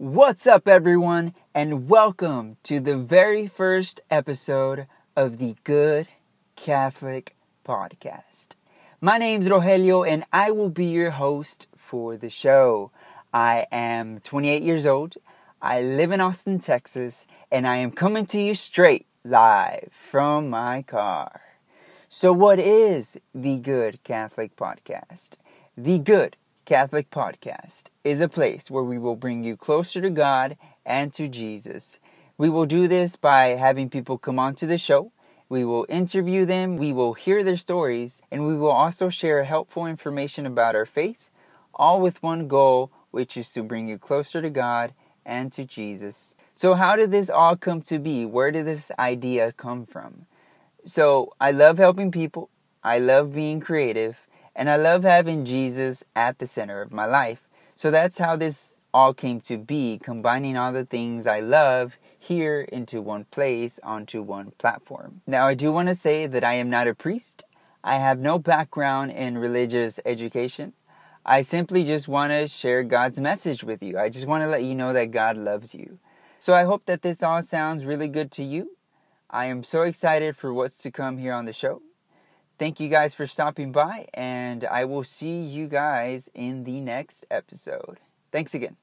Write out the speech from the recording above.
What's up, everyone, and welcome to the very first episode of the Good Catholic Podcast. My name's Rogelio, and I will be your host for the show. I am 28 years old. I live in Austin, Texas, and I am coming to you straight live from my car. So, what is the Good Catholic Podcast? The Good Catholic Podcast is a place where we will bring you closer to God and to Jesus. We will do this by having people come onto the show. We will interview them, we will hear their stories, and we will also share helpful information about our faith, all with one goal, which is to bring you closer to God and to Jesus. So, how did this all come to be? Where did this idea come from? So, I love helping people, I love being creative, and I love having Jesus at the center of my life. So that's how this all came to be, combining all the things I love here into one place onto one platform. Now, I do want to say that I am not a priest. I have no background in religious education. I simply just want to share God's message with you. I just want to let you know that God loves you. So I hope that this all sounds really good to you. I am so excited for what's to come here on the show. Thank you guys for stopping by, and I will see you guys in the next episode. Thanks again.